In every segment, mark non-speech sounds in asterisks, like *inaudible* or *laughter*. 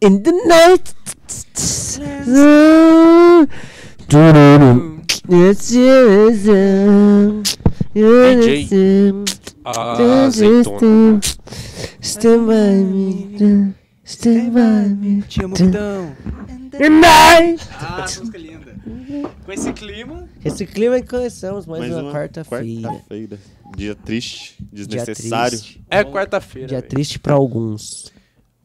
In the night. Ah, azeitona. Stand by me. Stand by me. Te amo, Vitão. Night. Ah, música linda. Com esse clima. Esse clima é que começamos mais, Mais uma, quarta-feira. quarta-feira. Dia triste, Dia desnecessário. triste. É quarta-feira. Dia velho. triste pra alguns.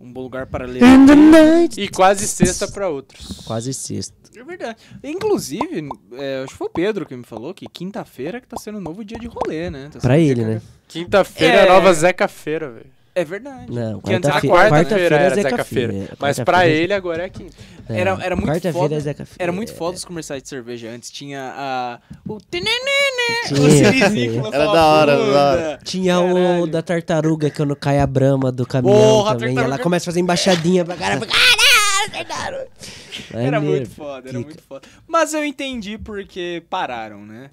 Um bom lugar para ler. In the night. E quase sexta pra outros. Quase sexta. É verdade. Inclusive, é, acho que foi o Pedro que me falou que quinta-feira que tá sendo um novo dia de rolê, né? Tá Pra ele, né? Quinta-feira é É. a nova Zeca-feira, velho. É verdade. Não, Que antes era quarta-fe- quarta, né? Quarta-feira era Zeca Zeca-feira. Feira. Mas pra Quarta-feira- ele agora é quinta. É, Era- era muito Quarta-feira foda. é Zeca Feira. Era muito foda os comerciais de cerveja antes. Tinha a. O. Tinenene, Tinha. o Sirizinho que Era da hora, da hora. Tinha o da tartaruga que quando cai a brama do caminhão Porra, a também. tartaruga- Ela começa a fazer embaixadinha pra. Caralho, tartaruga. Era Maneiro. muito foda, era muito foda. Mas eu entendi porque pararam, né?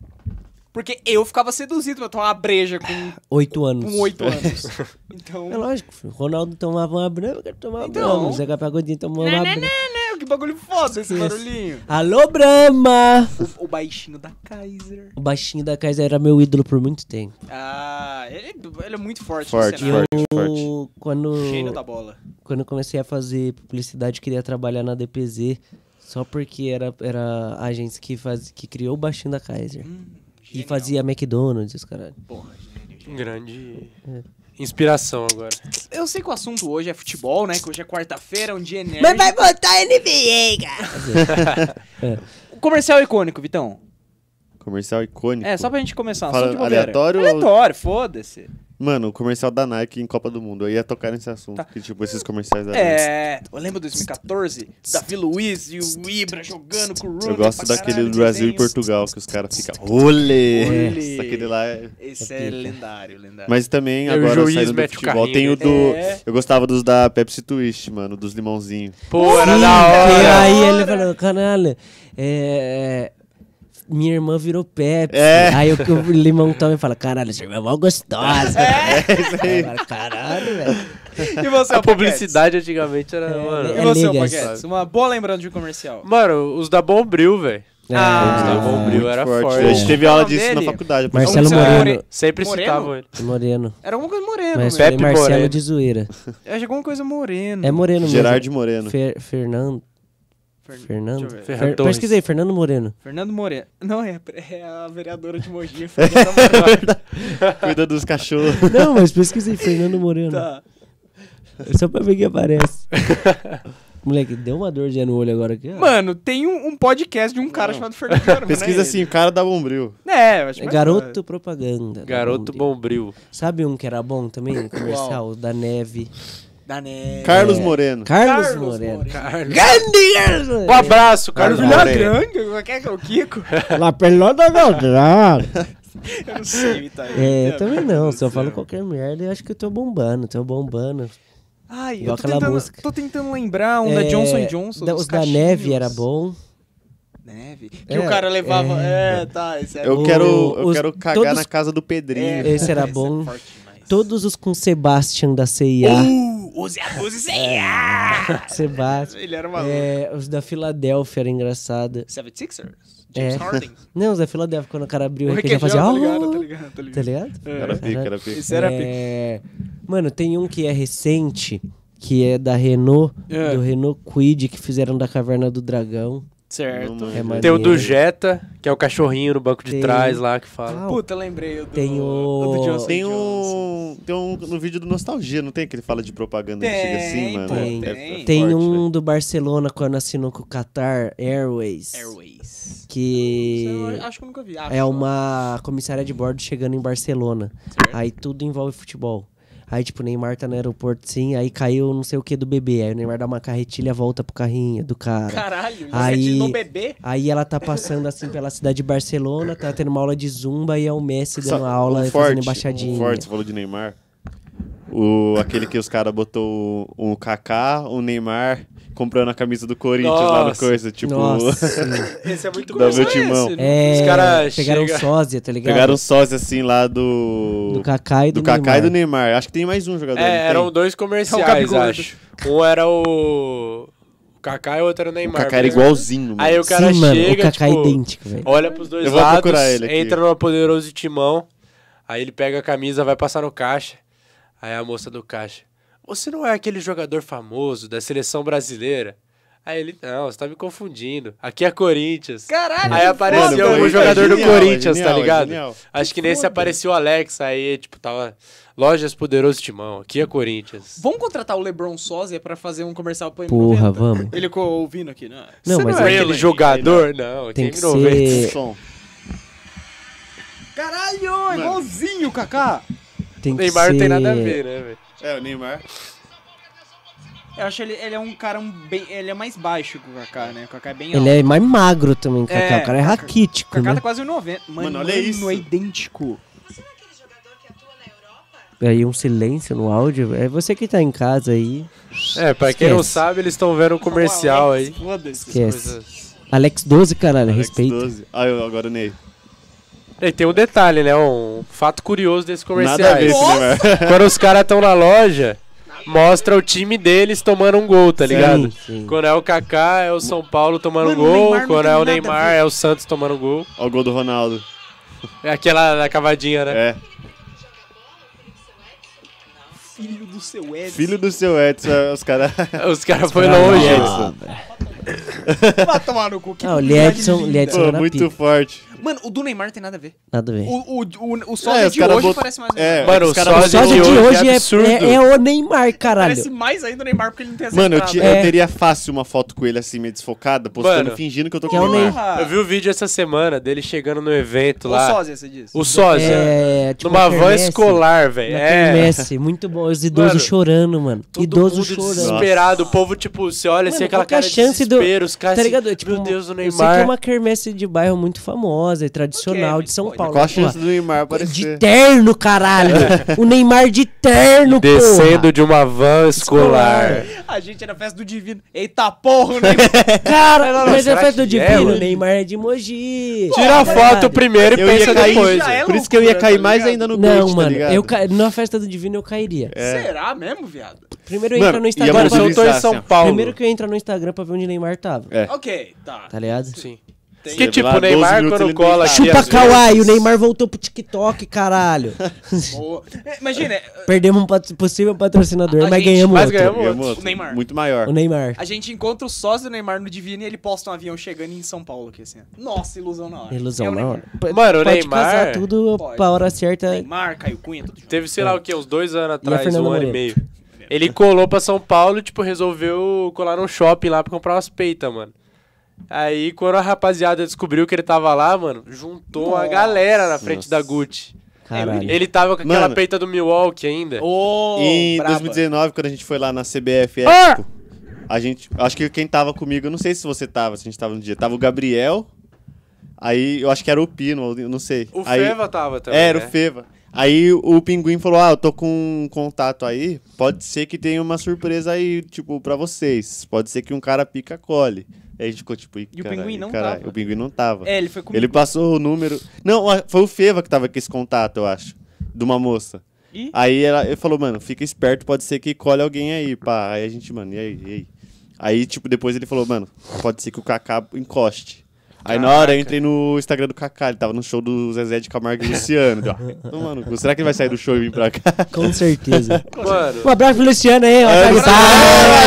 Porque eu ficava seduzido pra tomar uma breja com Oito anos. com oito anos. *laughs* Então. É lógico, filho. Ronaldo tomava uma brama, eu quero tomar uma Então. brama. Zeca Pagodinho tomava Né, uma né, né, né, que bagulho foda esse Isso. barulhinho. Alô, Brahma! O, o baixinho da Kaiser. O baixinho da casa era meu ídolo por muito tempo. Ah, ele, ele é muito forte, Forte, forte, forte. Quando, Gênio da bola. quando eu comecei a fazer publicidade, queria trabalhar na DPZ. Só porque era, era a agência que, faz, que criou o baixinho da Kaiser. Hum, E fazia McDonald's, os caralho. Porra, gênio, gênio. Grande inspiração agora. Eu sei que o assunto hoje é futebol, né? Que hoje é quarta-feira, um dia enérgico. Mas vai botar NBA, cara! O *laughs* comercial icônico, Vitão. Comercial icônico. É, só pra gente começar. Fala aleatório ou- Aleatório, foda-se. Mano, o comercial da Nike em Copa do Mundo. Eu ia tocar nesse assunto. Tá. Que, tipo, esses comerciais da Nike. É, eu lembro 2014, Davi Luiz e o Ibra jogando com o Rooney Eu gosto daquele caralho, do Brasil e. Portugal, que os caras ficam. Olê! Olê. Esse Aquele lá é. Esse É é, lendário, lendário. Mas também, E o agora juiz saindo do o futebol, carrinho tem o do. É. Eu gostava dos da Pepsi Twist, mano, dos limãozinhos. Pô, era Sim, da hora. aí ele falou, caralho, é... Minha irmã virou Pepsi. É. Aí o, o limão toma e fala, caralho, sua irmã é mó gostosa. É, aí. Caralho, velho. E você, A publicidade antigamente era, É, mano... E é você, ligas. Paquetes? Uma boa lembrança de um comercial. Mano, os da Bombril, velho. Ah, os da Bombril era forte. A gente teve aula o disso na dele? faculdade. Marcelo Moreno. Sempre Moreno? citavam ele. Moreno. Era alguma coisa moreno, Mas Pepe Marcelo Moreno. de zoeira. Era alguma coisa moreno. É Moreno mesmo. Gerard Moreno. Fer- Fernando. Fer- Fernando. Fer- pesquisei, Fernando Moreno. Fernando Moreno. Não, é, é a vereadora de Mogi. *laughs* Fernanda Moreno. *laughs* Cuida dos cachorros. Não, mas pesquisei Fernando Moreno. tá. Só pra ver quem aparece. *laughs* Moleque, deu uma dor de no olho agora aqui. ó. Mano, tem um, um podcast de um cara chamado Fernando Moreno. Pesquisa né? assim, o cara da Bombril. É, eu acho É mais Garoto Propaganda. da Garoto Bombril. Bombril. Sabe um que era bom também? *coughs* Comercial da neve. Da. Carlos É. Carlos Carlos, Moreno. Moreno. Carlos. Grande Carlos Moreno. Um abraço, Carlos Carlos Moreno. Moreno. Grande, quem é que é o Kiko? *laughs* La pelota quadrada. Eu não sei, tá aí. É, eu também não. Se eu falo qualquer merda, eu acho que eu tô bombando. Tô bombando. Ai, Igual eu tô aquela tentando, música. tô tentando lembrar um da É, Johnson Johnson. da- Os da cachinhos. neve era bom. Neve. Que É, o cara levava. é. É, tá. Esse é Eu O- quero, eu os- quero cagar todos- na casa do Pedrinho. É, Esse era esse bom. É demais. Todos os com Sebastian da CIA. Uh, use a use C&A. *laughs* Sebastian. Ele era maluco. É, os da Filadélfia era engraçado. 76ers. É. James Harden. *laughs* Não, os da Filadélfia, quando o cara abriu o requeijão, fazia... tá ligado, tá ligado, tá ligado. Tá ligado? É. Era pica, era pica. Esse era pica. É, Mano, tem um que é recente, que é da Renault, É. do Renault Quid, que fizeram da Caverna do Dragão. Certo. Não É. Tem o do. Jetta, que é o cachorrinho no banco de Tem- trás lá que fala. Ah, Puta, lembrei o do, Tem o- do Johnson Tem um, tem um no vídeo do Nostalgia, não tem que ele fala de propaganda Tem, antiga assim, mano? Tem. É- é tem. Tem forte, um né? do Barcelona quando assinou com o Qatar Airways. Airways. Que Eu Acho que eu nunca vi. acho. é uma comissária de bordo chegando em Barcelona. Certo. Aí tudo envolve futebol. Aí, tipo, o Neymar tá no aeroporto, sim, aí caiu não sei o que do bebê. Aí o Neymar dá uma carretilha, volta pro carrinho do cara. Caralho, Aí- aí... no bebê? Aí ela tá passando assim pela cidade de Barcelona, tá tendo uma aula de zumba e é o Messi dando Só- aula um forte, fazendo embaixadinha. um forte, você falou de Neymar. O, aquele que os caras botou o, o Kaká, o Neymar comprando a camisa do Corinthians lá no Nossa. coisa. Tipo, Nossa. *laughs* Esse é muito bom. meu timão. é, Os cara pegaram chega- sósia, tá ligado? pegaram sócio assim lá do. do Kaká e do, do Kaká e do Neymar. Neymar. Acho que tem mais um jogador. É, tem? eram dois É o comerciais, Gabigol. acho. Um era o... o Kaká e o outro era o O Neymar. Kaká era igualzinho, mano. Aí o cara Sim, mano, chega, o Kaká tipo, é idêntico, velho. olha pros dois Eu vou lados, procurar ele aqui. entra no poderoso timão, aí ele pega a camisa, vai passar no caixa. Aí a moça do caixa, você não é aquele jogador famoso da seleção brasileira? Aí ele, não, você tá me confundindo. Aqui é Corinthians. Caralho, Aí que apareceu foda, velho. jogador do genial, é Corinthians, genial, tá é ligado? genial. Acho que nesse foda. apareceu o Alex, aí, tipo, tava. Lojas Poderoso Timão, aqui é Corinthians. Vamos contratar o LeBron Sósia pra fazer um comercial pro M90? Porra, vamos. Ele ficou ouvindo aqui, né? Não, Você mas não é ele- aquele jogador? Não, Tem tem que M90. ser- Som. Caralho, igualzinho, Kaká. Tem O que Neymar ser... não tem nada a ver, né, velho? É, o Neymar. Eu acho ele, ele é um cara um bem. Ele é mais baixo que o Kaká, né? O Kaká é bem Ele alto. é mais magro também, Kaká. É, o cara é raquítico, O Kaká né? tá quase 1,90. Mano, Mano, olha isso. é idêntico. Aí um silêncio no áudio. É você que tá em casa aí. É, pra quem não Esquece. sabe, eles estão vendo um comercial aí. Foda-se. Esquece. Coisas- Alex 12, caralho, Alex respeita. 12. Ah, eu- agora o Ney. E tem um detalhe, né? Um fato curioso desse comercial. Nada a ver. Quando os caras estão na loja, mostra o time deles tomando um gol, tá ligado? Sim, sim. Quando é o Kaká, é o São Paulo tomando Mano, um o gol. Neymar não Quando é o Neymar, é o Santos tomando um gol. Olha o gol do Ronaldo. É aquela da cavadinha, né? É. Filho do seu Edson. Filho do seu Edson, é, os caras. *laughs* Os caras foi Ah, longe. Edson. Vai tomar no cu. que Ah, o Pô, era muito pica. forte. Mano, o do Neymar tem nada a ver. Nada a ver. O, o, o, o sósia É, os de cara hoje bot- parece mais o É, Neymar. Mano, os o caras O sósia de de hoje hoje é é, absurdo. é, é o Neymar, caralho. Parece mais ainda o Neymar porque ele não tem Mano, eu, acertado. ti- É. eu teria fácil uma foto com ele assim, meio desfocada, postando, Mano, fingindo que eu tô que é com o o Ney. Neymar. Eu vi o vídeo essa semana dele chegando no evento O lá. sósia, você disse. O sósia. É, tipo numa uma van quermesse. escolar, velho. Na É. quermesse, muito bom. Os idosos Mano, chorando, mano. Todo Idoso mundo chorando. desesperado. O povo, tipo, você olha assim, aquela qual que é a cara de chance do- desespero. Os caras Tá assim, ligado? Tipo, meu Deus, o Eu sei que Neymar. é uma quermesse de bairro muito famosa e tradicional Ok, de São Paulo. Qual a chance do Neymar De terno, caralho! *laughs* o Neymar de terno, Descendo porra! de uma van escolar. A gente era festa do Divino. Eita porra, o Neymar. *laughs* Cara, Não, não, mas é festa do é, Divino, o Neymar é de Mogi. Tira a Tá foto primeiro e Eu pensa ia cair, depois. é por isso que eu ia cair tá mais ainda no Não, tá mano, ligado? eu ca... na festa do Divino eu cairia. É. Será mesmo, viado? Primeiro eu entro no Instagram Mano, eu ver... tô em São. Paulo. Primeiro que eu entro no Instagram pra ver onde o Neymar tava. É. Ok, tá. Tá ligado? Sim. Tem- Que tipo, o Neymar 12 minutos quando cola aqui Chupa Kawaii, o Neymar voltou pro TikTok, caralho. *laughs* É, Imagina, é, *laughs* Perdemos um pat- possível patrocinador, A mas gente- ganhamos mas outro. ganhamos Ganhamos outro. O Neymar. Muito maior. O Neymar. a gente encontra o sócio do Neymar no Divino e ele posta um avião chegando em São Paulo aqui, assim. Nossa, ilusão na hora. Ilusão, é. Neymar. P- Mano, o Pode Neymar casar tudo Pode. pra hora certa. Neymar, Caio Cunha, tudo junto. Teve, sei lá o que, uns dois anos atrás, um ano e meio. Ele colou pra São Paulo e, tipo, resolveu colar num shopping lá pra comprar umas peitas, mano. Aí, quando a rapaziada descobriu que ele tava lá, mano, juntou Nossa. galera na frente Nossa. da Gucci. Caralho. Ele tava com aquela Mano. peita do Milwaukee ainda. Ô, em braba. 2019, quando a gente foi lá na CBF Ah! Expo, a gente. Acho que quem tava comigo, eu não sei se você tava, se a gente tava no dia. Tava o Gabriel. Aí eu acho que era o Pino, eu não sei. O aí, Feva tava também. Era né? o Feva. Aí o Pinguim falou: Ah, eu tô com um contato aí. Pode ser que tenha uma surpresa aí, tipo, pra vocês. Pode ser que um cara pica cole. Aí a gente ficou tipo, "Ih, E o caralho, Pinguim não caralho." tava. O Pinguim não tava. É, ele foi comigo. Ele passou o número. Não, foi o Feva que tava com esse contato, eu acho. De uma moça. E? Aí ela, ele falou, mano, fica esperto, pode ser que colhe alguém aí, pá. Aí a gente, mano, e aí, e aí? Aí, tipo, depois ele falou, mano, pode ser que o Kaká encoste. Aí na hora eu entrei no Instagram do Kaká, ele tava no show do Zezé de Camargo e Luciano. *laughs* Então, mano, será que ele vai sair do show e vir pra cá? Com certeza. *laughs* Mano, Um abraço pro Luciano aí, ó. É, Tá Luciano.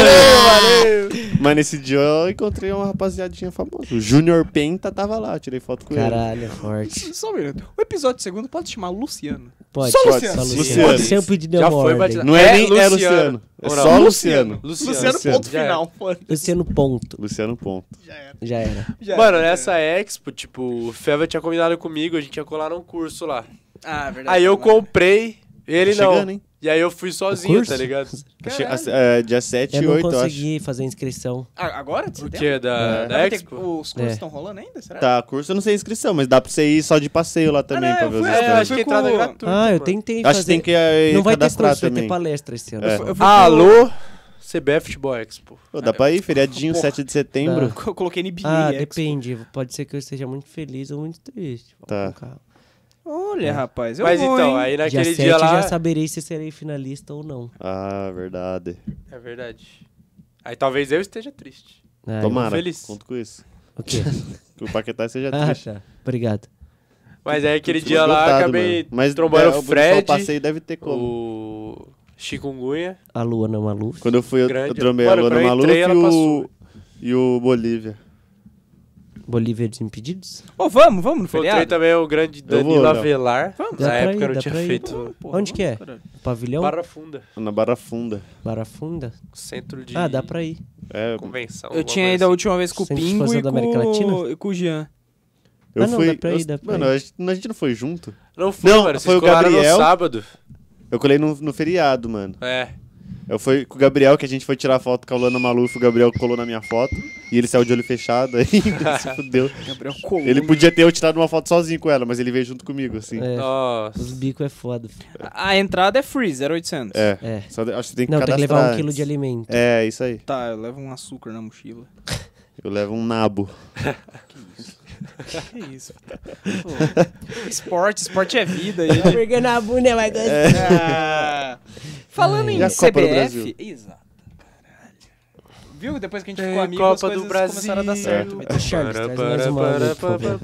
ligado? Mas nesse dia eu encontrei uma rapaziadinha famosa. O Junior Penta tava lá, tirei foto com ele. Caralho, forte. *laughs* Só um minuto. O episódio segundo pode chamar Luciano. Pode. Só Só Luciano. Luciano. Luciano. Seu pedido é Já foi batizado. Não é, É nem é Luciano. Luciano. É só? Luciano. Luciano. Luciano, Luciano. ponto Já é. final. Foda. Luciano ponto. Luciano Ponto. Já era. Já era. Já Mano, era. nessa expo, tipo, o Feva tinha combinado comigo, a gente ia colar num curso lá. Ah, verdade. Aí eu comprei, ele Tá não. chegando, hein? E aí eu fui sozinho, tá ligado? É, dia 7 Eu e não 8, eu acho. consegui fazer a inscrição. Ah, agora? O setembro? que? Da, É. da Expo? Os cursos É. estão rolando ainda, será? Tá, curso eu não sei a inscrição, mas dá pra você ir só de passeio lá também não, pra eu ver os É, stands. acho que entrada com- gratuita. Ah, eu tentei Acho fazer. que tem que eh, Não vai ter curso, vai ter também. palestra esse ano. É. Eu fui com- Alô? CBF Futebol Expo. Pô, dá pra ir, feriadinho, Porra. 7 de setembro. Tá. Eu coloquei NBA. Ah, Expo. depende. Pode ser que eu esteja muito feliz ou muito triste. Tá. colocar. Olha, rapaz, eu Mas vou, então, hein? aí Dia naquele 7 dia lá. já saberei se serei finalista ou não. Ah, verdade. É verdade. Aí talvez eu esteja triste. Ah, Tomara, feliz. conto com isso. *laughs* O quê? Que o Paquetá seja ah, triste. tá. Obrigado. Mas aí aquele dia lá, esgotado, acabei mano. Mas trombando é, o Fred, passeio deve ter como. o Chikungunya. A Luana Maluf. Quando eu fui, eu, Grande. eu trombei a Luana Maluf entrei, e o, e o Bolívia. Bolívia Desimpedidos? Ô, vamos, vamos no Encontrei feriado? também o grande Danilo. Avelar. Vamos. Dá Na época ir, eu não tinha feito Porra, Onde que é? caralho. Pavilhão? Barra Funda. Na Barra Funda. Barra Funda? Centro de Ah, dá pra ir. É, convenção. Eu tinha ido a assim. última vez com o Pingo e da América com, Latina? e com o Jean. eu Ah, não, fui. dá pra ir, dá pra mano, ir. a gente, a gente não foi junto? Não fui, Não, mano. foi Vocês o colaram no Gabriel. sábado. Eu colei no, no feriado, mano. É. Eu fui com o Gabriel, que a gente foi tirar foto com a Luana Maluf, o Gabriel colou na minha foto. E ele saiu de olho fechado *laughs* ainda, se fudeu. Gabriel Colombo. Ele podia ter eu tirado uma foto sozinho com ela, mas ele veio junto comigo, assim. É. É, Nossa. os bicos é foda. A entrada é free, 0800. É. Só de- acho que tem que Não, tem que levar um quilo de alimento. É, isso aí. Tá, eu levo um açúcar na mochila. *laughs* Eu levo um nabo. *laughs* Que isso? Pô, esporte, esporte é vida. aí. Porque na bunda vai Ah, Falando em E a Copa do CBF... Brasil? Exato, caralho. Viu? Depois que a gente ficou amigo, Copa as coisas do Brasil. começaram a dar certo. Charles, mais uma aí, por favor.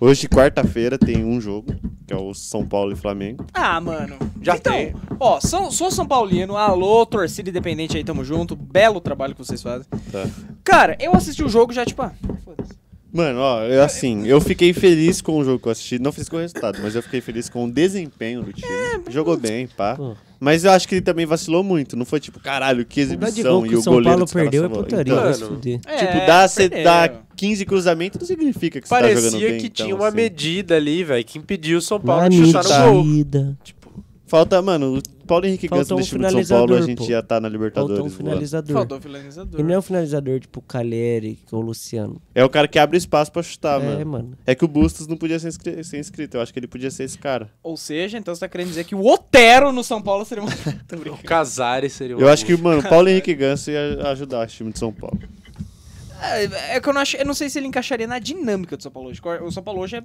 Hoje, quarta-feira, tem um jogo, que é o São Paulo e Flamengo. Ah, mano. Já então, tem. ó, sou, sou São Paulino, alô, torcida independente aí, tamo junto. Belo trabalho que vocês fazem. Tá. Cara, eu assisti o jogo já, tipo, ah, foda-se. Mano, ó, eu, assim, eu fiquei feliz com o jogo que eu assisti. Não fiz com o resultado, mas eu fiquei feliz com o desempenho do time. Jogou bem, pá. Pô. Mas eu acho que ele também vacilou muito. Não foi tipo, caralho, que exibição. E que o o São goleiro Paulo caras perdeu é putaria, Então. É, tipo, dá, cê dá 15 cruzamentos não significa que você tá jogando Parecia bem. que então, tinha uma assim. medida ali, velho, que impediu o São Paulo de chutar tá. no gol. Tipo, Falta, mano, o Paulo Henrique Ganso Faltou um desse time de São Paulo, a finalizador, gente pô. ia estar na Faltou Libertadores. um voando. finalizador. Faltou o finalizador. E não é um finalizador tipo Caleri ou Luciano. É o cara que abre espaço pra chutar, é, mano. mano. É que o Bustos não podia ser, inscri- ser inscrito. Eu acho que ele podia ser esse cara. Ou seja, então você tá querendo dizer que o Otero no São Paulo seria uma... *laughs* O. Casares seria um Eu acho que, mano, o Paulo Henrique Ganso ia ajudar esse time de São Paulo. É, é que eu não, acho, eu não sei se ele encaixaria na dinâmica do São Paulo hoje. O São Paulo hoje é...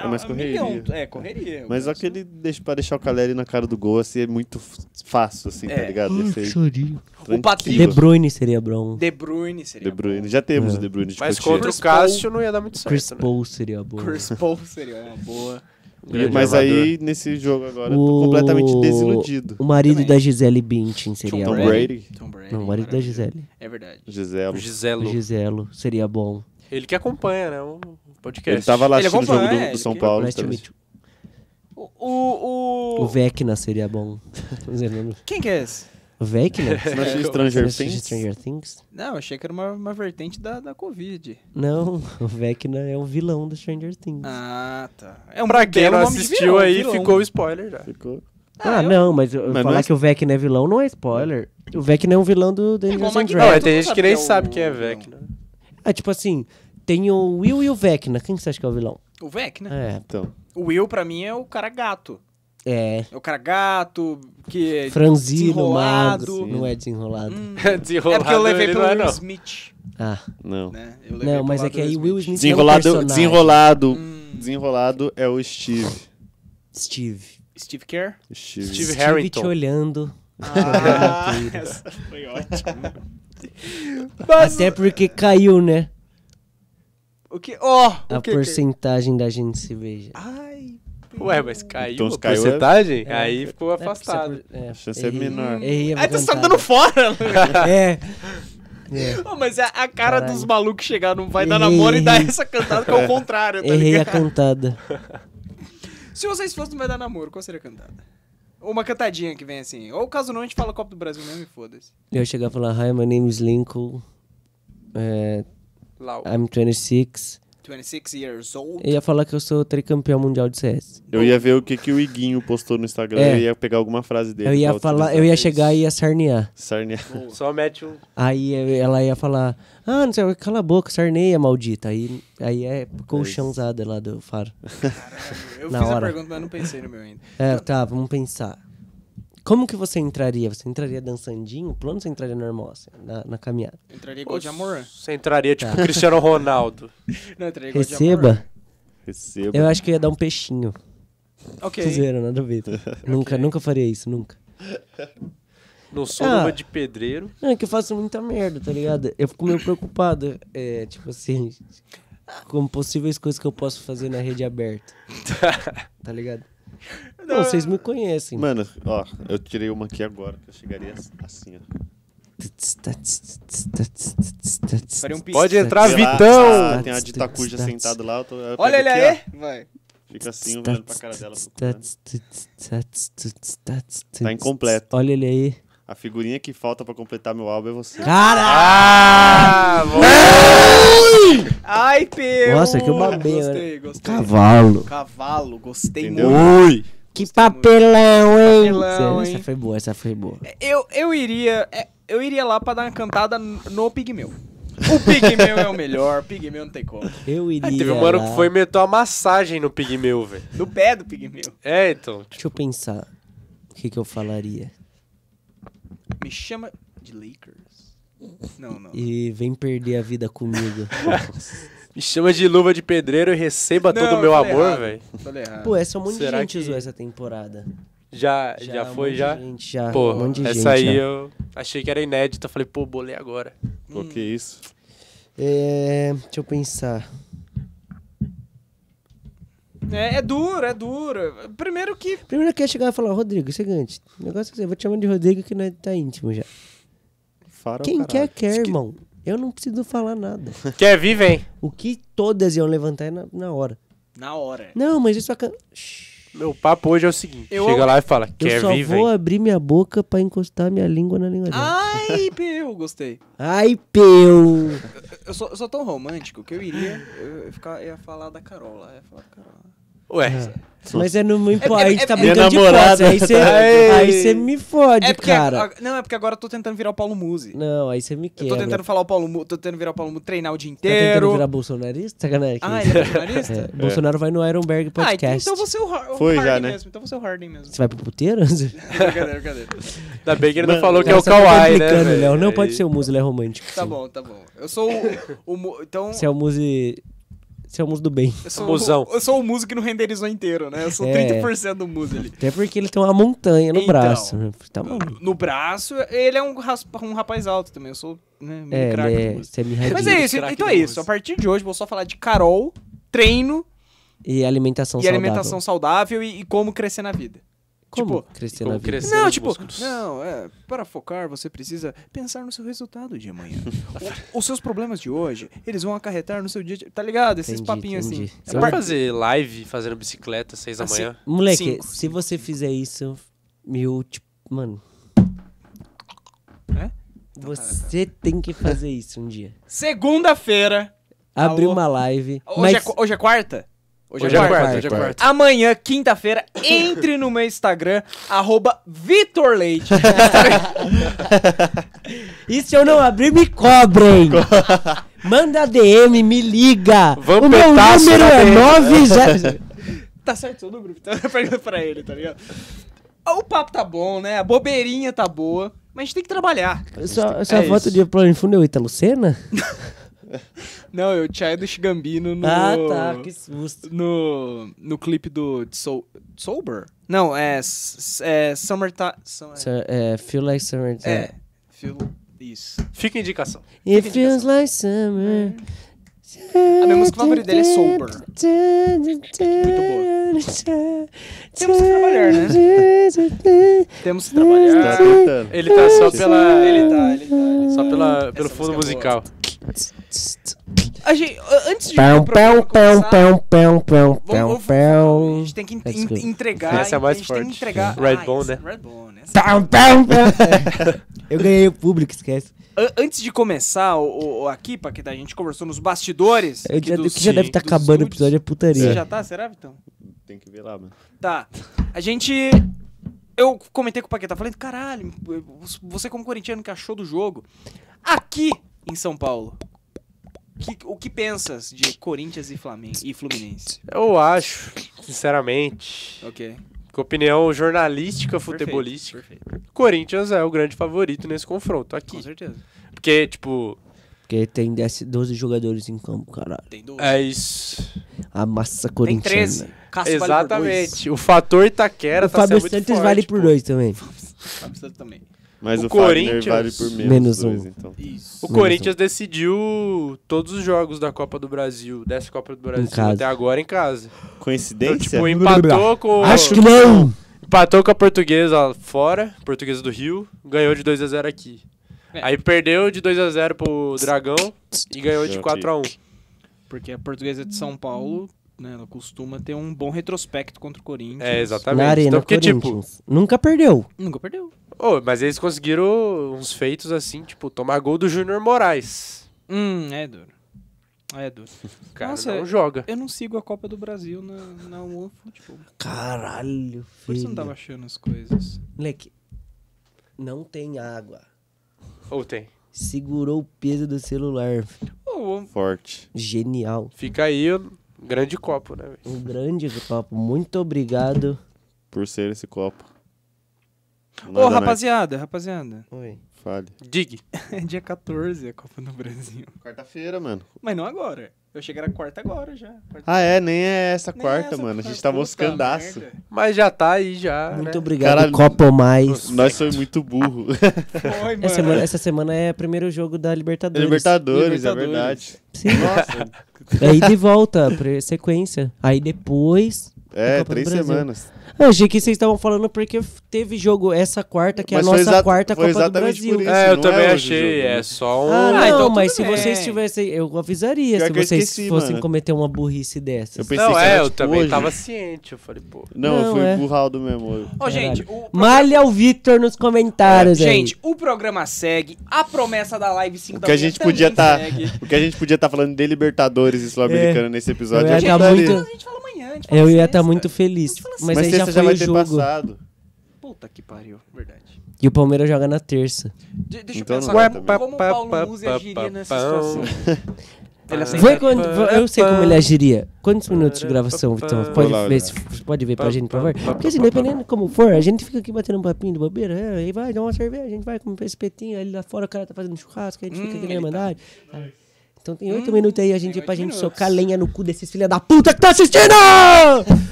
É mais um correria. milhão. É, correria. Mas só que ele deixa, pra deixar o Caleri na cara do gol, assim, é muito fácil, assim, tá É. ligado? Ser Chorinho. O Patrick- De Bruyne seria bom. De Bruyne seria De Bruyne. bom. Já temos É. o De Bruyne de Mas contra o Cássio não ia dar muito certo, Chris né? Paul seria bom. Chris Paul seria uma boa. Grande Mas armador. aí, nesse jogo agora, eu tô O- completamente desiludido. O marido Também. da Gisele Bündchen seria Tom bom. Brady. Tom Brady. Não, o marido da. Gisele. É verdade. Giselo. O Giselo. O Giselo seria bom. Ele que acompanha, né? O podcast. Ele tava lá Ele assistindo o jogo do, do São que- Paulo. You. O... O... O Vecna seria bom. *laughs* Dizendo- Quem que é esse? O Vecna? Você não Stranger Você assiste Things? Stranger Things? Não, eu achei que era uma, uma vertente da, da Covid. Não, o Vecna é o vilão do Stranger Things. Ah, tá. É um Pra quem não assistiu vilão, aí, vilão. ficou o spoiler já. Ficou. Ah, Ah, eu- não, mas, eu Mas falar não é- que o Vecna é vilão não é spoiler. O Vecna é um vilão do Dungeons and Magneto. Não, Dragons. é, tem gente que nem sabe sabe que quem é é Vecna. Ah, tipo assim, tem o Will e o Vecna. Quem você acha que é o vilão? O Vec, né? É. Então. O Will, pra mim, é o cara gato. É. É o cara gato, que é Franzino, desenrolado. magro. Não é desenrolado. Hum, *laughs* Desenrolado é porque eu levei pelo é, Will. Smith, Ah, Não. né? Eu levei não, mas é que aí Will Smith Desenrolado, é um desenrolado, Hum, desenrolado é o Steve. Steve. Steve Kerr. Steve. Steve Steve Harrington. te olhando. Ah, essa foi ótima. *laughs* Até porque caiu, né? O que? Ó, A o que? porcentagem da gente se beija. Ai. Ué, mas caiu Então, a caiu, é- porcentagem? É. aí ficou É, afastado. É, A chance é errei- menor. Errei a Ai, tu tá dando fora. Lu. *laughs* É. É. Ô, mas a, a cara Caralho. dos malucos chegar não vai dar Errei, namoro e dar errei. essa cantada que é o contrário, tá Errei a ligado? cantada. *laughs* Se vocês fossem no Vai Dar Namoro, qual seria a cantada? Ou uma cantadinha que vem assim. Ou caso não, a gente fala Copa do Brasil mesmo e foda-se. Eu ia chegar e falar, Hi, my name is Lincoln. É, I'm 26. 26 years old. Eu ia falar que eu sou tricampeão mundial de CS. Eu ia ver o que, que o Iguinho postou no Instagram. É. Eu ia pegar alguma frase dele. Eu ia falar, eu ia chegar e ia sarnear. Sarnia. *laughs* Só mete um. Aí ela ia falar, ah, não sei, cala a boca, sarneia, maldita. Aí, aí é colchãozada lá do faro. Caralho, eu *laughs* Na fiz hora. a pergunta, mas não pensei no meu ainda. É, tá, vamos pensar. Como que você entraria? Você entraria dançandinho, plano ou você entraria normal, assim, na, na caminhada? Entraria igual de amor. Você entraria tipo Tá. Cristiano Ronaldo. *laughs* Não, entraria igual de amor. Receba. Receba. Eu acho que eu ia dar um peixinho. Ok. Fizeram, nada a ver. *laughs* Nunca, nunca faria isso, nunca. Não sou Ah. de pedreiro. Não, é que eu faço muita merda, tá ligado? Eu fico meio preocupado, é, tipo assim, com possíveis coisas que eu posso fazer na rede aberta. *laughs* Tá ligado? Não, vocês me conhecem. Mano, ó, eu tirei uma aqui agora, que eu chegaria assim, ó. Faria um. Pode entrar, Sei lá, Vitão! ah, tem a dita cuja sentado lá, eu tô, eu Olha pego ele aqui, aí. Vai. ó, Fica assim, olhando pra cara dela. procurando. Tá Tá incompleto. Olha ele aí. A figurinha que falta pra completar meu álbum é você. Cara! Ah. Ai, Pedro. Nossa, que eu babei, Gostei, gostei. Cavalo. Cavalo, gostei Entendeu? muito. Ui! Que papelão, hein? Papelão, essa hein? foi boa, essa foi boa. Eu, eu iria. é, Eu iria lá pra dar uma cantada no Pigmeu. O Pigmeu é o melhor, Pigmeu não tem como. Eu iria. Teve um mano lá- que foi e meteu uma massagem no pigmeu, velho. No pé do Pigmeu. É, então. Deixa eu pensar. O que, que eu falaria? Me chama de Lakers. Não, não. E vem perder a vida comigo. *laughs* Me chama de luva de pedreiro e receba Não, todo o meu amor, velho. Pô, essa um monte Será de gente que- usou essa temporada. Já, já, um foi, monte já? Gente, já. Pô, um monte de essa gente, aí já. eu achei que era inédita. Falei, pô, bolei agora. Pô, que isso? É, deixa eu pensar. É, é duro, é duro. Primeiro que. Primeiro que ia chegar e falar, Rodrigo, seguinte, o negócio é assim, eu vou te chamar de Rodrigo que nós tá íntimo já. Fara o Quem quer, quer, irmão. Eu não preciso falar nada. *laughs* Quer vir, vem. O que todas iam levantar é na, na hora. Na hora. Não, mas isso acaba... Shhh. Meu papo hoje é o seguinte. Eu- Chega lá e fala, Eu quer só vir, vou vem. abrir minha boca pra encostar minha língua na língua dela. Ai, Peu, gostei. Ai, peu! Eu sou, eu sou tão romântico que eu iria. Eu ia, ficar, ia falar da Carol lá. Ia falar da Carol. Ué, Mas é no importa, é- a gente tá é- brincando de namorada. hipótese, Aí você Ai. aí você me fode, É porque, cara. a- não, é porque agora eu tô tentando virar o Paulo Musi. Não, aí você me Eu quebra. tô tentando falar o Paulo Mu, tô tentando virar o Paulo Mu, treinar o dia Tá tentando inteiro. virar bolsonarista? Sacanagem. Ah, ele é bolsonarista? *laughs* É, Bolsonaro vai no Ironberg Ah, então, Podcast. então você é o, Har o Foi já, Harden né? mesmo. Então você é o Harden mesmo. Você vai pro puteiro? *laughs* brincadeira, brincadeira. ainda bem que ele não falou que é o você tá Kawhi, né? Léo. Não Aí- pode ser o Muso, ele é romântico. Tá bom, tá bom. Eu sou o, então Você é o Muse... Você é o Muso do bem. eu sou, Musão. o, eu sou o músico que não renderizou inteiro, né? Eu sou É. 30% do muso ali. Até porque ele tem uma montanha no Então. braço. né? Tá maluco. No braço, ele é um, raspa- um rapaz alto também. Eu sou né, meio É, craque é. Mas é isso, então é isso. música. A partir de hoje, vou só falar de Carol, treino E alimentação e saudável. alimentação saudável e, e como crescer na vida. Como tipo, crescer como na vida? crescer. Não, tipo, músculos. não, é, para focar você precisa pensar no seu resultado de amanhã. *laughs* O- os seus problemas de hoje, eles vão acarretar no seu dia, de, tá ligado? Esses Entendi, papinhos entendi. assim. Você Você É vai fazer live fazendo bicicleta às seis da Assim, manhã? Moleque, Cinco, se você fizer isso, meu, tipo, mano... É? Você tem que fazer isso um dia. Segunda-feira. Abrir Alô? uma live. Hoje, mas é, hoje é quarta? Hoje é quarta, hoje é quarta. quarta. Amanhã, quinta-feira, entre no meu Instagram, *laughs* arroba Vitor Leite. *laughs* E se eu não abrir, me cobrem. *laughs* Manda DM, me liga. o meu número é DM. 90... tá certo seu número? Então pergunta pra ele, tá ligado? O papo tá bom, né? A bobeirinha tá boa. Mas a gente tem que trabalhar. Sua, sua É foto isso. de plano de fundo é o Italo Senna? Não, eu tinha do Gambino no. Ah, tá, que susto. No, no clipe do Soul, Sober? Não, é, é Summertime. Summer, Sir, É, feel like summer. é, feel, isso. Fica a indicação. It feels like summer. A minha música favorita dele é Sober. boa. Temos que trabalhar, né? Temos que Tá trabalhar. tentando. Ele tá só pela. Ele tá, ele tá. Ele Só tá. pela, pelo Essa fundo é musical. A gente, antes de Pão, pão, pão, começar, pão, pão, pão, Vamos, pão, vamos- a pão. gente tem que en- entregar. Essa é a mais gente tem que forte. entregar. Red Ah, né? Red Bone. essa- Pão, pão, pão. *laughs* Eu ganhei o público, esquece. An- Antes de começar o, o- aqui, que a gente conversou nos bastidores. Eu já, dos- que já deve estar dos acabando o episódio é Você putaria. já tá? Será, Vitão? Tem que ver lá, mano. Tá. A gente. Eu comentei com o Paquetá, falei, caralho, você como corintiano que achou do jogo. Aqui em São Paulo. que- o que pensas de Corinthians e Flamengo e Fluminense? Eu acho, sinceramente, Ok. Com opinião jornalística, futebolística. Perfeito. Corinthians é o grande favorito nesse confronto Com aqui. certeza. Porque, tipo, Porque tem 10, 12 jogadores em campo, caralho. Tem dois. é isso. A massa Tem corintiana. 13. Cássio vale por dois. Exatamente. O fator Itaquera O tá Fábio sendo muito Santos forte, vale por pô. dois também. *laughs* Fábio Santos também. Mas O o, Corinthians- vale por menos, Menos dois, um. então. Isso. O Menos Corinthians decidiu todos os jogos da Copa do Brasil, dessa Copa do Brasil até agora em casa. Então, Coincidência? tipo, empatou com, Acho que não! empatou com a portuguesa fora, portuguesa do Rio, ganhou de 2 a 0 aqui. É. Aí perdeu de 2 a 0 pro Dragão e ganhou de Gente. 4 a 1 Porque a portuguesa de São Paulo, né, ela costuma ter um bom retrospecto contra o Corinthians. É, exatamente. Na Arena então, porque, tipo, Corinthians. Nunca perdeu. Nunca perdeu. Ô, mas eles conseguiram uns feitos assim, tipo, tomar gol do Júnior Moraes. Hum, é duro. É duro. O cara Nossa, não joga. Eu não sigo a Copa do Brasil na, na OneFootball. Caralho, Por isso eu filho. não tava achando as coisas. Moleque, não tem água. Ou tem. Segurou o peso do celular. Ô, Forte. Genial. Fica aí o grande copo, né? velho? Um grande copo. Muito obrigado. Por ser esse copo. Ô, mais. rapaziada, rapaziada. Oi. Fale. Dig. É *laughs* dia 14 a Copa do Brasil. Quarta-feira, mano. Mas não agora. Eu cheguei na quarta agora já. Quarta- Ah, é? Nem é essa Nem quarta, essa mano. A gente tá moscandaço. Mas já tá aí já. Muito né? obrigado, Caralho. Copo Mais. Nós foi muito burro. *laughs* *laughs* Foi, mano. Essa semana, essa semana é o primeiro jogo da Libertadores. Libertadores, é Libertadores. verdade. Sim. Nossa. Aí de volta, sequência. Aí depois. É, três semanas. Eu achei que vocês estavam falando porque teve jogo essa quarta, que é a Mas nossa quarta foi Copa do exatamente Brasil. por isso. É, eu não também é achei. jogo, É né? só um. Ah, Ah, não, então mas se bem. vocês tivessem. Eu avisaria Pior se que eu vocês esqueci, fossem mano. cometer uma burrice dessas. Eu pensei Não, que é, era, eu tipo, também hoje. tava ciente. Eu falei, pô. Não, Não, foi é. burraldo mesmo. Ô, gente, o Malha o Victor nos comentários, aí. Gente, o programa segue. A promessa da live 5 O da que a gente podia tá, segue. o que a gente podia estar falando de Libertadores e Sul-Americana nesse episódio. Eu eu tá A gente fala gente fala Eu ia estar sexta. muito feliz. Mas Mas, Mas aí já foi já vai o ter jogo. passado. Puta que pariu, verdade. E o Palmeiras joga na terça. De- deixa Então eu pensar vai como, como o Paulo Muzi agiria nessa situação. *laughs* Aceitaria. quando, eu sei como ele agiria. Quantos minutos de gravação, Vitão? Pode ver, pode ver pra gente, por favor? Porque assim, dependendo de como for, a gente fica aqui batendo um papinho de bobeira, é, aí vai dar uma cerveja, a gente vai comer espetinho, ali lá fora o cara tá fazendo churrasco, a gente fica aqui na ele tá. Então tem oito minutos aí a gente, pra oito gente minutos. socar lenha no cu desses filha da puta que tá assistindo!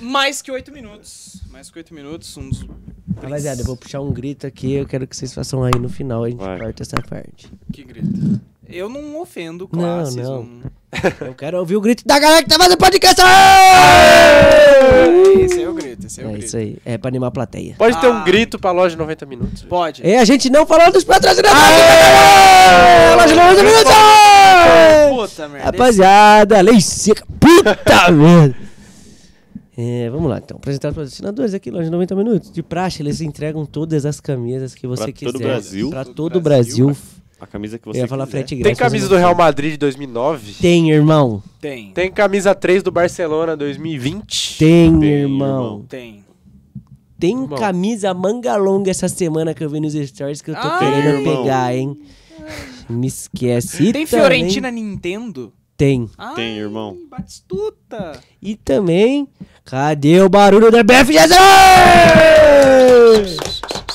Mais que 8 minutos. Mais que 8 minutos. Um dos... Rapaziada, eu vou puxar um grito aqui, eu quero que vocês façam aí no final, a gente Vai. corta essa parte. Que grito. Eu não ofendo Não, classes. não. Eu quero ouvir o grito da galera que tá fazendo podcast! *laughs* É, esse é o grito, esse é o É grito. isso aí, é pra animar a plateia. Pode ter Ah. um grito pra loja de 90 minutos. Pode. E a gente não falou dos patrocinadores! Loja 90 minutos! Puta merda. Rapaziada, lei seca. Puta *laughs* merda! É, vamos lá, então. Apresentar os patrocinadores aqui, loja 90 minutos. De praxe, eles entregam todas as camisas que você Pra quiser. todo o Brasil? Pra Todo todo o Brasil. Brasil. A camisa que Eu você ia falar quiser. frete Tem grátis. camisa mas do Real tem. Madrid de 2009? Tem, irmão. Tem. Tem camisa 3 do Barcelona 2020? Tem, Tem, irmão. irmão. Tem. Tem Irmão. camisa manga longa essa semana que eu vi nos stories que eu tô Ah, querendo irmão. pegar, hein? Me esquece. E Tem também- Fiorentina Nintendo? Tem. Ai, Tem, irmão. Batistuta. E também, cadê o barulho da BFGS?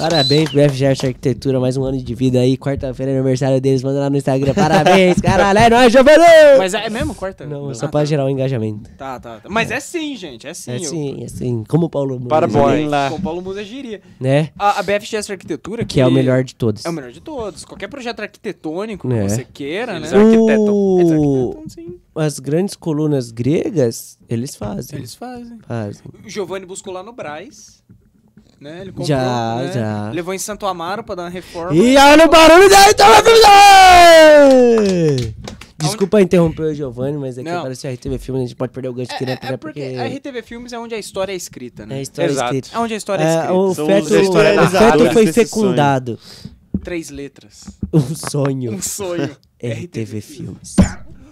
Parabéns, BFGS Arquitetura, mais um ano de vida aí. Quarta-feira é aniversário deles, manda lá no Instagram. Parabéns, *laughs* caralho, é nóis, Giovanni! Mas é mesmo, quarta? Não, é Ah, só tá. pra gerar o engajamento. Tá, tá, tá. Mas é sim, gente. É sim. É eu- sim, é sim. Como o Paulo Nunes, Parabéns. lá. Com Paulo Musa giria. Né? A, a BFGS Arquitetura, Que é o melhor de todos. É o melhor de todos. Qualquer projeto arquitetônico É. que você queira, Eles né? arquitetam. Eles O... arquitetam, sim. As grandes colunas gregas, eles fazem. Eles fazem. fazem. O Giovanni buscou lá no Braz. Né? Ele comprou, Já, né? já. Levou em Santo Amaro pra dar uma reforma. E olha o barulho daí, então vai Desculpa interromper o Giovanni, mas é que Não. apareceu a RTV Filme, a gente pode perder o gancho aqui, né? É, é porque a RTV Filmes é onde a história é escrita, É né? a história Exato. escrita. É onde a história é, É, escrita. o feto, o feto foi fecundado. Três letras. Um sonho. Um sonho. *laughs* RTV Filmes.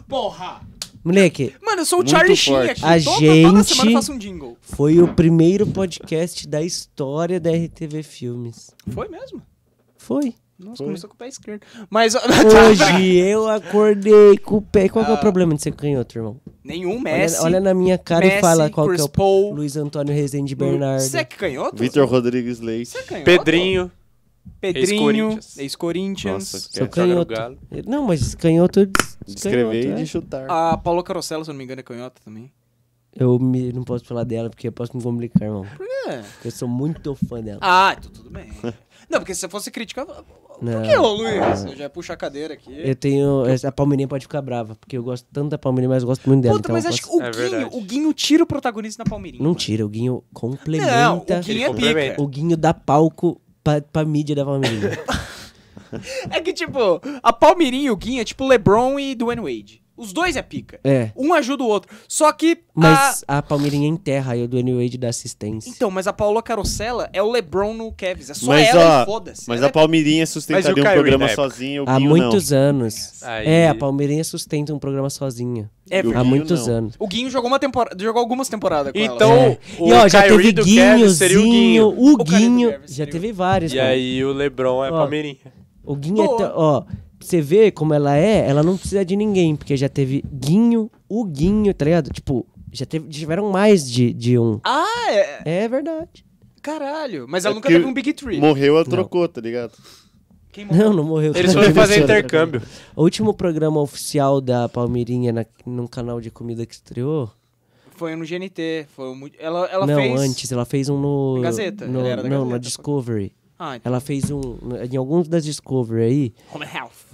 Porra! Moleque, Mano, eu sou o Charlie Sheen aqui. A toda, toda gente- semana eu faço um jingle. foi o primeiro podcast da história da RTV Filmes. Foi mesmo? Foi. Nossa, Foi. começou com o pé esquerdo. Mas. *laughs* Hoje eu acordei com o pé. Qual que é o Ah. problema de ser canhoto, irmão? Nenhum Messi. Olha, olha na minha cara Messi, e fala qual Chris que é o Paul. Luiz Antônio Rezende Bernardo. Você é canhoto? Vitor Rodrigues Leite. Você é canhoto? Pedrinho. Pedrinho. Ex-Corinthians. Joga no canhoto. Não, mas canhoto... de escrever canhoto, e é. de chutar. A Paula Carosella, se eu não me engano, é canhota também. Eu me- não posso falar dela porque eu posso me complicar, irmão. É. Porque eu sou muito fã dela. Ah, então tudo bem. *laughs* Não, porque se você fosse criticar. Por Não. que, ô Luiz? Eu já ia puxar a cadeira aqui. Eu tenho... A Palmeirinha pode ficar brava, porque eu gosto tanto da Palmeirinha, mas eu gosto muito dela. Puta, então mas acho que posso- o É Guinho, verdade. o Guinho tira o protagonista na Palmeirinha. Não mano. tira, o Guinho Não, complementa... o Guinho é pica. O Guinho dá palco pra, pra mídia da Palmeirinha. *laughs* É que, tipo, a Palmeirinha e o Guinho é tipo LeBron e Dwayne Wade. Os dois é pica. é. Um ajuda o outro. Só que. Mas A... a Palmeirinha enterra e o Dwayne Wade dá assistência. Então, mas a Paula Carosella é o LeBron no Cavs. É só Mas, ela ó, e foda-se. Mas Ela a Palmeirinha Mas sustentaria o um programa o Há Guinho muitos não. anos. Aí- É, a Palmeirinha sustenta um programa sozinha. É, o Há Guinho muitos não. anos. O Guinho jogou uma temporada, jogou algumas temporadas com Então, ela. É. o e ó, já Kyrie teve seria o Guinhozinho, Guinho. o O Kyrie do Guinho. Já o- teve vários. E mano. aí o LeBron é Ó. Palmeirinha. O Guinho é. Boa. tão- Ó, você ver como ela é, ela não precisa de ninguém, porque já teve Guinho, o Guinho, tá ligado? Tipo, já teve, tiveram mais de, de um. Ah, é. É verdade. Caralho. Mas ela É nunca teve um Big Three. Morreu, ela trocou, tá ligado? Quem morreu? Não, não morreu. Eles foram fazer intercâmbio. O último programa oficial da Palmeirinha na, num canal de comida que estreou. Foi no GNT. Foi muito... Ela, ela não, fez. antes, ela fez um no. Na Gazeta? no- Ela era da não, Gazeta, na. Discovery. Ah, então. Ela fez um. Em alguns das Discovery aí. Home Health.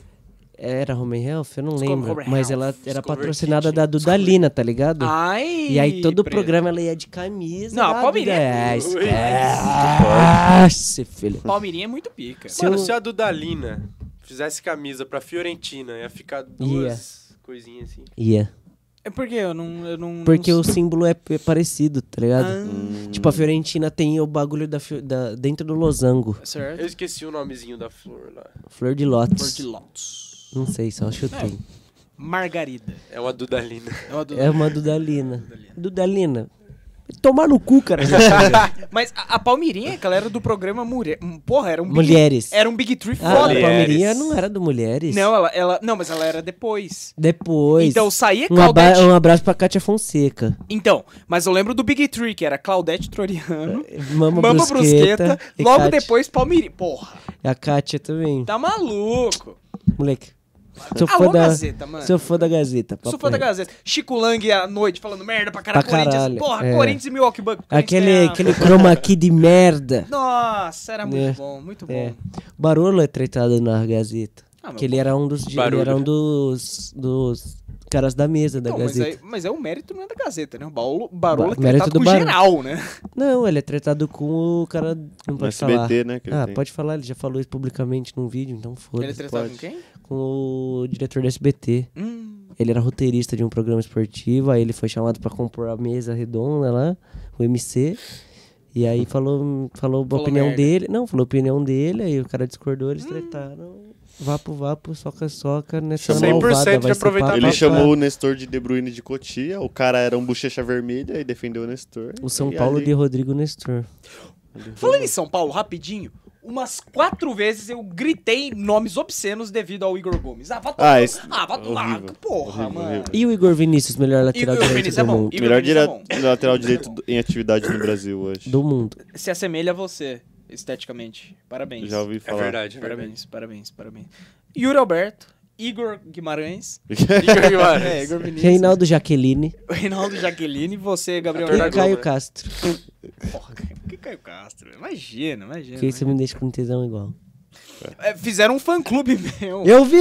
Era Home Health? Eu não lembro. Mas Health, ela era patrocinada da Dudalina, tá ligado? Ai. E aí todo o programa ela ia de camisa. Não, a Palmeirinha- Duda. Ui. É, esquece, filho. Palmeirinha é muito pica. Se Mano, eu- se a Dudalina fizesse camisa pra Fiorentina, ia ficar duas coisinhas assim. Ia. É porque eu não. Eu não Porque não... o símbolo é, é parecido, tá ligado? Ah, Tipo, a Fiorentina tem o bagulho da, da- dentro do losango. certo. Eu esqueci o nomezinho da flor lá. Flor de lótus. Flor de Lotus. Não sei, só chutei. Margarida. É uma Dudalina. É uma do- É uma Dudalina. Dudalina. Tomar no cu, cara. *laughs* Mas a, a Palmeirinha, que ela era do programa Mulher. Porra, era um Big, Mulheres. Era um Big Three Ah, a foda. Mulheres. Palmeirinha não era do Mulheres. Não, ela, ela. Não, mas ela era depois. Depois. Então saía um, Claudete. um abraço pra Kátia Fonseca. Então, mas eu lembro do Big Three, que era Claudete Troiano, Mama, Mama Brusqueta. Brusqueta, e logo Kátia. depois Palmeirinha. Porra, A Kátia também. tá maluco. Moleque. Sou fã Alô, da, Gazeta, mano. sou fã da Gazeta. Sou fã da. Gazeta. Chico Lang à noite falando merda pra caralho. Pra Corinthians. caralho, Porra, é. Corinthians e Milwaukee Bucks. Aquele, ganhava. aquele chroma key de merda. Nossa, era muito É. bom, muito bom. É. Barolo é tratado na Gazeta. Ah, mas que ele era um dos, ele era um dos, dos caras da mesa da Não, mas, Gazeta. aí, mas é o mérito não é da Gazeta, né? O Barolo é Ba- mérito tratado do com Barolo. geral, né? Não, ele é tratado com o cara. Não pode falar. SBT, né? que ele Ah, tem. pode falar, ele já falou isso publicamente num vídeo, então Ele é foda-se. tratado pode. com quem? Com o diretor do SBT. Hum, Ele era roteirista de um programa esportivo, aí ele foi chamado pra compor a mesa redonda lá, o MC. E aí falou, falou a opinião merda. dele. Não, falou a opinião dele, aí o cara discordou, eles tretaram. Vapo, vapo, soca, soca, nessa 100% malvada, de vai ser aproveitar pá, Ele chamou o Nestor de De Bruyne de Cotia, o cara era um bochecha vermelha e defendeu o Nestor. O São Paulo ali- de Rodrigo Nestor. Falando em São Paulo, rapidinho, umas quatro vezes eu gritei nomes obscenos devido ao Igor Gomes. Ah, vá tomar. Ah, esse- ah, vá tomar. Porra, horrível, mano. horrível. E o Igor Vinícius, melhor lateral Igor direito Vinícius é do bom. mundo. Melhor Vinícius é dire... lateral direito em atividade no Brasil hoje. Do mundo. Se assemelha a você, esteticamente. Parabéns. Já ouvi É falar. verdade, é verdade. Parabéns, parabéns, parabéns. Yuri Alberto, Igor Guimarães. *laughs* Igor Guimarães. É, Igor Vinícius. Reinaldo Jaqueline *laughs* Reinaldo Jaqueline, você, Gabriel e. Caio? Castro. Porra, que Caio Castro? Imagina, imagina. Que isso me deixa com tesão igual. É, fizeram um fã-clube *laughs* meu. Eu vi!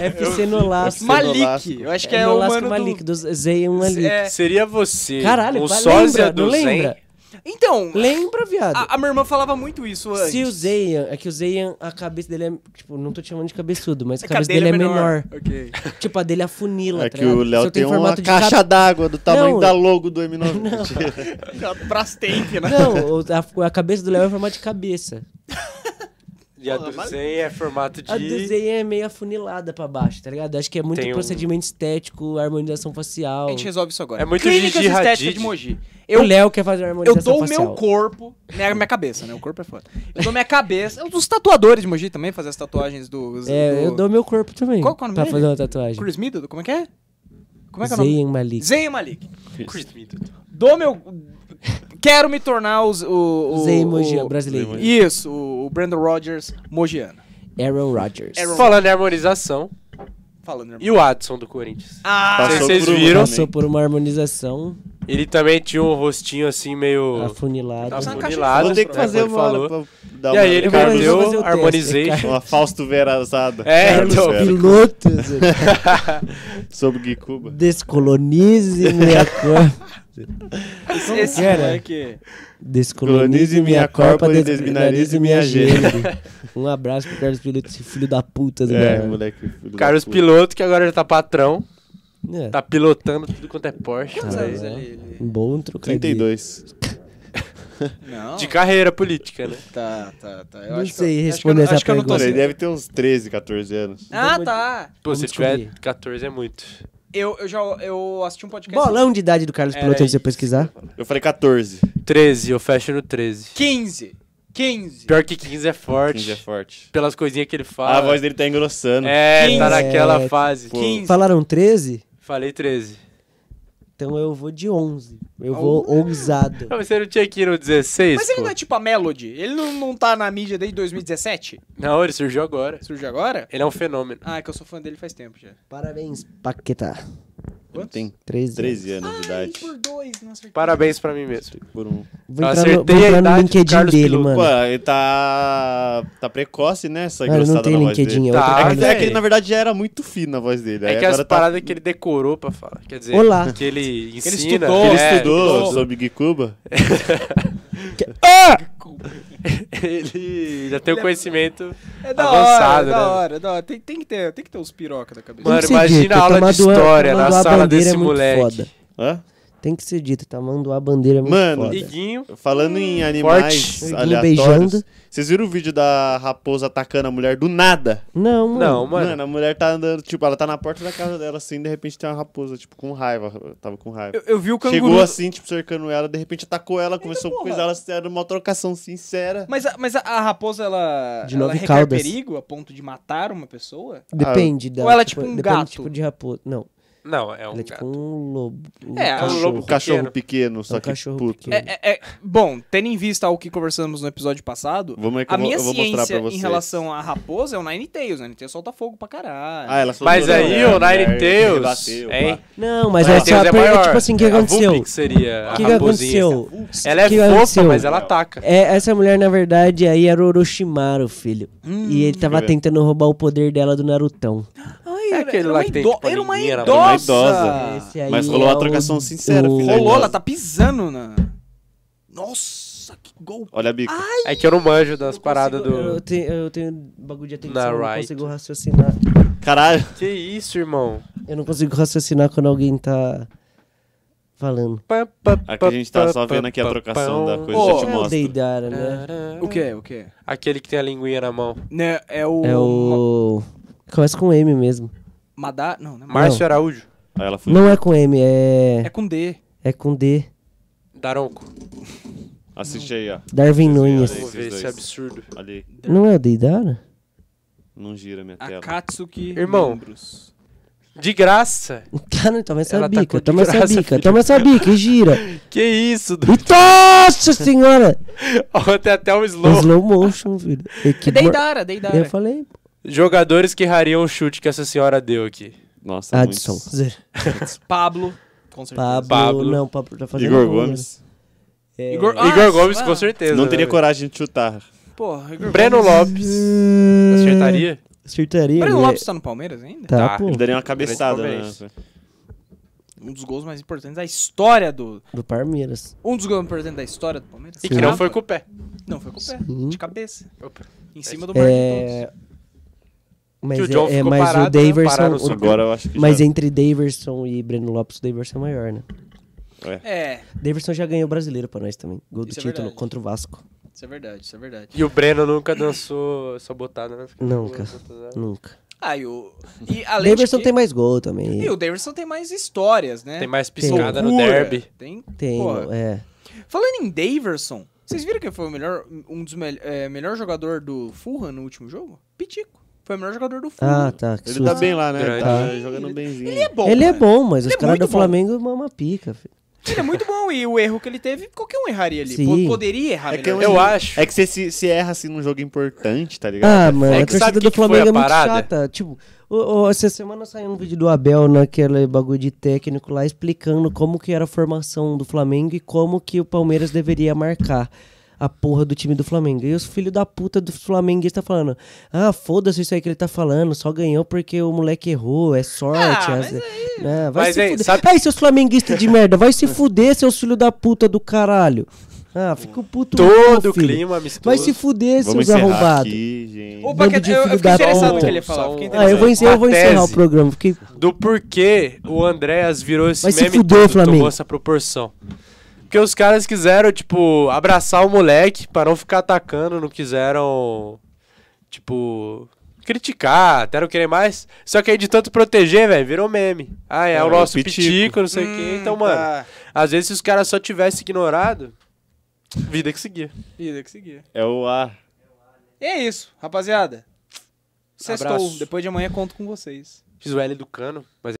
FC Nolasco. Malik, eu acho que é, o Nolasco mano Malik, do... do Zay Malik. É, Seria você Caralho, um vai- sósia lembra, do não Zen? lembra? Então, Lembra, viado? a, a minha irmã falava muito isso antes. Se o Zayan, é que o Zayan, a cabeça dele é. Tipo, não tô te chamando de cabeçudo, mas a É que a cabeça dele dele é menor. Ok. *laughs* Tipo, a dele afunila, É tá que ligado? o Léo tem uma caixa d'água do tamanho Não. da logo do M9. *laughs* *laughs* Brastemp, né? Não, a, a cabeça do Léo é em formato de cabeça. E a do mas- Zen é formato de... A do Zen é meio afunilada pra baixo, tá ligado? Acho que é muito Tem um- procedimento estético, harmonização facial. A gente resolve isso agora. É muito Clínicas Gigi estéticas Hadid. de Mogi. Eu, o Léo quer fazer eu harmonização dou o facial. meu corpo, né, minha cabeça, né? O corpo é foda. Eu dou minha cabeça. Os tatuadores de Mogi também fazem as tatuagens do... É, do eu dou meu corpo também. Qual que é o nome Pra dele? fazer uma tatuagem. Chris Middleton, como é que é? Como é que é o nome? Zayn Malik. Zayn Malik. Chris Middleton. Dou meu... Quero me tornar os, o... o Zayn Mogi, o- brasileiro. Isso, o Brandon Rogers mogiano. Aaron Rodgers. Aaron- Falando em harmonização, Falando, irmão. e o Adson do Corinthians? Ah, Passou vocês por viram. Passou por uma harmonização Ele também tinha um rostinho assim meio... afunilada. Tá uma caixa afunilado, Vou ter que né, fazer uma falou. pra dar E aí ele perdeu o. Harmonization. Uma Fausto Verazada. É, então. Pilotos. *laughs* Sobre Gui Cuba. Descolonize minha cor. *laughs* esse, esse Era. moleque... Descolonize minha corpa desminarize minha gênero. Um abraço pro Carlos Piloto, esse filho da puta do É, moleque. Carlos. Piloto, que agora já tá patrão. É, Tá pilotando tudo quanto é Porsche. Quantos Ah, anos é. ele... um bom trocadilho. 32. Não. De carreira política, né? Tá, tá, tá. Eu Não acho que sei eu- responder acho que essa acho que eu não tô ele deve ter uns 13, 14 anos. Ah, Vamos- tá. Pô, se Vamos tiver descobrir. 14 é muito. Eu, eu já eu assisti um podcast. Bolão de idade do Carlos Era Piloto, antes de você pesquisar. Eu falei 14. 13, eu fecho no 13. 15. 15. Pior que 15 é forte. 15 é forte. Pelas coisinhas que ele Ah, fala. a voz dele tá engrossando. É, 15. tá naquela É, fase. Pô. 15. Falaram 13? Falei 13. Então eu vou de 11. Eu Oh. vou ousado. *laughs* Não, mas você não tinha que ir no 16, Mas ele pô? não é tipo a Melody? Ele não, não tá na mídia desde 2017? Não, ele surgiu agora. Surgiu agora? Ele é um fenômeno. Ah, é que eu sou fã dele faz tempo já. Parabéns, Paquetá. Ele tem 13. 13 anos de idade. por dois, não acertei. Parabéns pra mim mesmo. Por um. Vou Eu entrar no, acertei vou entrar no LinkedIn Carlos dele, Piloto. mano. Pô, ele tá. tá precoce, né? Essa Mano, não tem na voz LinkedIn, dele. é Tá, outra É que, é que ele, na verdade, já era muito fino a voz dele. É que as agora tá- paradas que ele decorou pra falar. Quer dizer, Olá. que ele ensina. estudou. Ele é, estudou sobre Gui Cuba. *laughs* *laughs* ele já tem o conhecimento. É da Avançado, hora, é da né? hora, é da hora. Tem, tem, que ter, tem que ter os piroca da cabeça. Mano, imagina a aula de história na sala desse é muito moleque. foda. Hã? Tem que ser dito, tamanduá bandeira é muito Mano, foda. Iguinho. Falando em animais Forte. aleatórios. Beijando. Vocês viram o vídeo da raposa atacando a mulher do nada? Não, mano. Não, Mano, mano. a mulher tá andando, tipo, ela tá na porta da casa dela assim, de repente tem uma raposa, tipo, com raiva. Tava com raiva. Eu, eu vi o canguru. Chegou assim, tipo, cercando ela, de repente atacou ela, começou a porra. coisar ela, era uma trocação sincera. Mas, a, mas a, a raposa, ela, De ela nove requer caudas. perigo a ponto de matar uma pessoa? Depende da. Ou ela é tipo um depende gato? do tipo de raposa. Não, Não, é um ela é tipo gato. um lobo. Um É, é um cachorro. lobo Um cachorro pequeno. pequeno, só um que puto. pequeno. É, é- é- bom, tendo em vista o que conversamos no episódio passado, Vamos a eu vou, minha eu vou mostrar pra ciência vocês. em relação à raposa é o Ninetales. O Ninetales solta fogo pra caralho. Ah, ela Mas aí o hein? pá. Não, mas essa é a pergunta, tipo assim, o que aconteceu? Vulpix seria a O que, aconteceu? Ela é que fofa, aconteceu? mas ela ataca. É, essa mulher, na verdade, aí era o Orochimaru, filho. Hum. e ele tava eu ver. tentando roubar o poder dela do Narutão. Ai, É era- aquele era lá uma que tem, tipo, a Era uma idosa. mão. Uma idosa. Esse aí Mas rolou é uma trocação o- sincera, o-. Rolou, ela tá pisando na... Nossa, que gol. Olha a bica. É que eu não manjo das Eu paradas consigo- do. Eu tenho, eu tenho bagulho de atenção, Na eu não right. consigo raciocinar. Caralho. Que isso, irmão? Eu não consigo raciocinar quando alguém tá falando. Aqui a gente tá só vendo aqui a trocação da coisa, já te É o mostro. Deidara, né? O que? O que? Aquele que tem a linguinha na mão. Né, é o... É o... Começa com M mesmo. Madá... Não, não é. Márcio Araújo. Aí ela foi. Não é com M, É é... com D. É com D. Daronco. Assiste aí, ó. Darwin Nunes. Vamos ver esse absurdo. Ali. Não é o Deidara? Não gira minha tela. Akatsuki Irmão. Membros. De graça. Cara, toma essa Ela tá bica, com toma essa bica, filho. toma essa bica e gira. *laughs* Que isso, Du? E nossa senhora! *laughs* Ó, tem até um slow. Slow motion, filho. *laughs* E que É Deidara, Deidara. Eu falei, Jogadores que rariam o chute que essa senhora deu aqui. Nossa, Adson. muitos. Zero. Pablo, com certeza. Pablo, Pablo. não, Pablo tá fazendo Igor né? Gomes. É, Igor- Igor Ah, Gomes, ah. com certeza. Não teria né, coragem de chutar. Porra, Igor Breno Gomes. Lopes. Acertaria? Acertaria. Breno ele é- Lopes tá no Palmeiras ainda? Tá, Tá. pô. Ele daria uma cabeçada, né? Um dos gols mais importantes da história do... Do Palmeiras. Um dos gols mais importantes da história do Palmeiras. E que não foi com o pé. Não, foi com o pé. Sim. De cabeça. Opa. Em cima do Marquinhos. É... Mas, Que o John é, é, ficou mas parado, o né? Daverson... O o- som. Agora eu acho que mas já... entre Daverson e Breno Lopes, o Daverson é maior, né? É, Daverson já ganhou o brasileiro pra nós também. Gol do Isso é título verdade. contra o Vasco. Isso é verdade, isso é verdade. E o Breno nunca dançou sabotada, né? Nunca. Nunca. Ah, e o. E além Davidson que, tem mais gol também. E o Davidson tem mais histórias, né? Tem mais piscada no Loucura. derby. Tem. Tem, Porra. é. Falando em Daverson, vocês viram que foi o melhor, um dos mel é, melhor jogador do Fulham no último jogo? Pitico. Foi o melhor jogador do Fulham. Ah, tá. que Ele susto. tá bem lá, né? Grande. Tá jogando benzinho. Ele é bom. Ele é né? bom, mas Ele os é caras do bom. Flamengo mama pica, filho. Ele é muito bom e o erro que ele teve, qualquer um erraria ali. Sim. Po- Poderia errar É que. Eu acho. É que você se, se erra assim num jogo importante, tá ligado? Ah, É mano, É a que sabe torcida do que foi Flamengo a é muito chata. Tipo, o- o- essa semana saiu um vídeo do Abel naquele bagulho de técnico lá explicando como que era a formação do Flamengo e como que o Palmeiras deveria marcar a porra do time do Flamengo. E os filhos da puta do flamenguista falando: Ah, foda-se isso aí que ele tá falando, só ganhou porque o moleque errou, é sorte. Ah, é- mas Ah, vai Mas se aí, fuder. sabe- Aí, seus flamenguistas de merda, vai se fuder, seus filhos da puta do caralho. Ah, fica puto. Todo o clima amistoso. Vai se fuder, Vamos seus encerrar arrombados. Paquetá, de eu, eu fiquei interessado no que ele ia falar. Um- Ah, eu vou, interessado. encer- eu vou encerrar o programa. Fiquei... do porquê o Andréas virou esse Vai se meme fuder, todo, Flamengo. tomou essa proporção. Porque os caras quiseram, tipo, abraçar o moleque pra não ficar atacando, não quiseram, tipo, criticar, até não querer mais. Só que aí de tanto proteger, velho, virou meme. Ah, é, É, o o nosso pitico. pitico, não sei o quê. Hum, Então, mano, tá. às vezes se os caras só tivessem ignorado, vida que seguia. Vida que seguia. É o A. E é isso, rapaziada. Sextou. Depois de amanhã conto com vocês. Fiz o L do cano, mas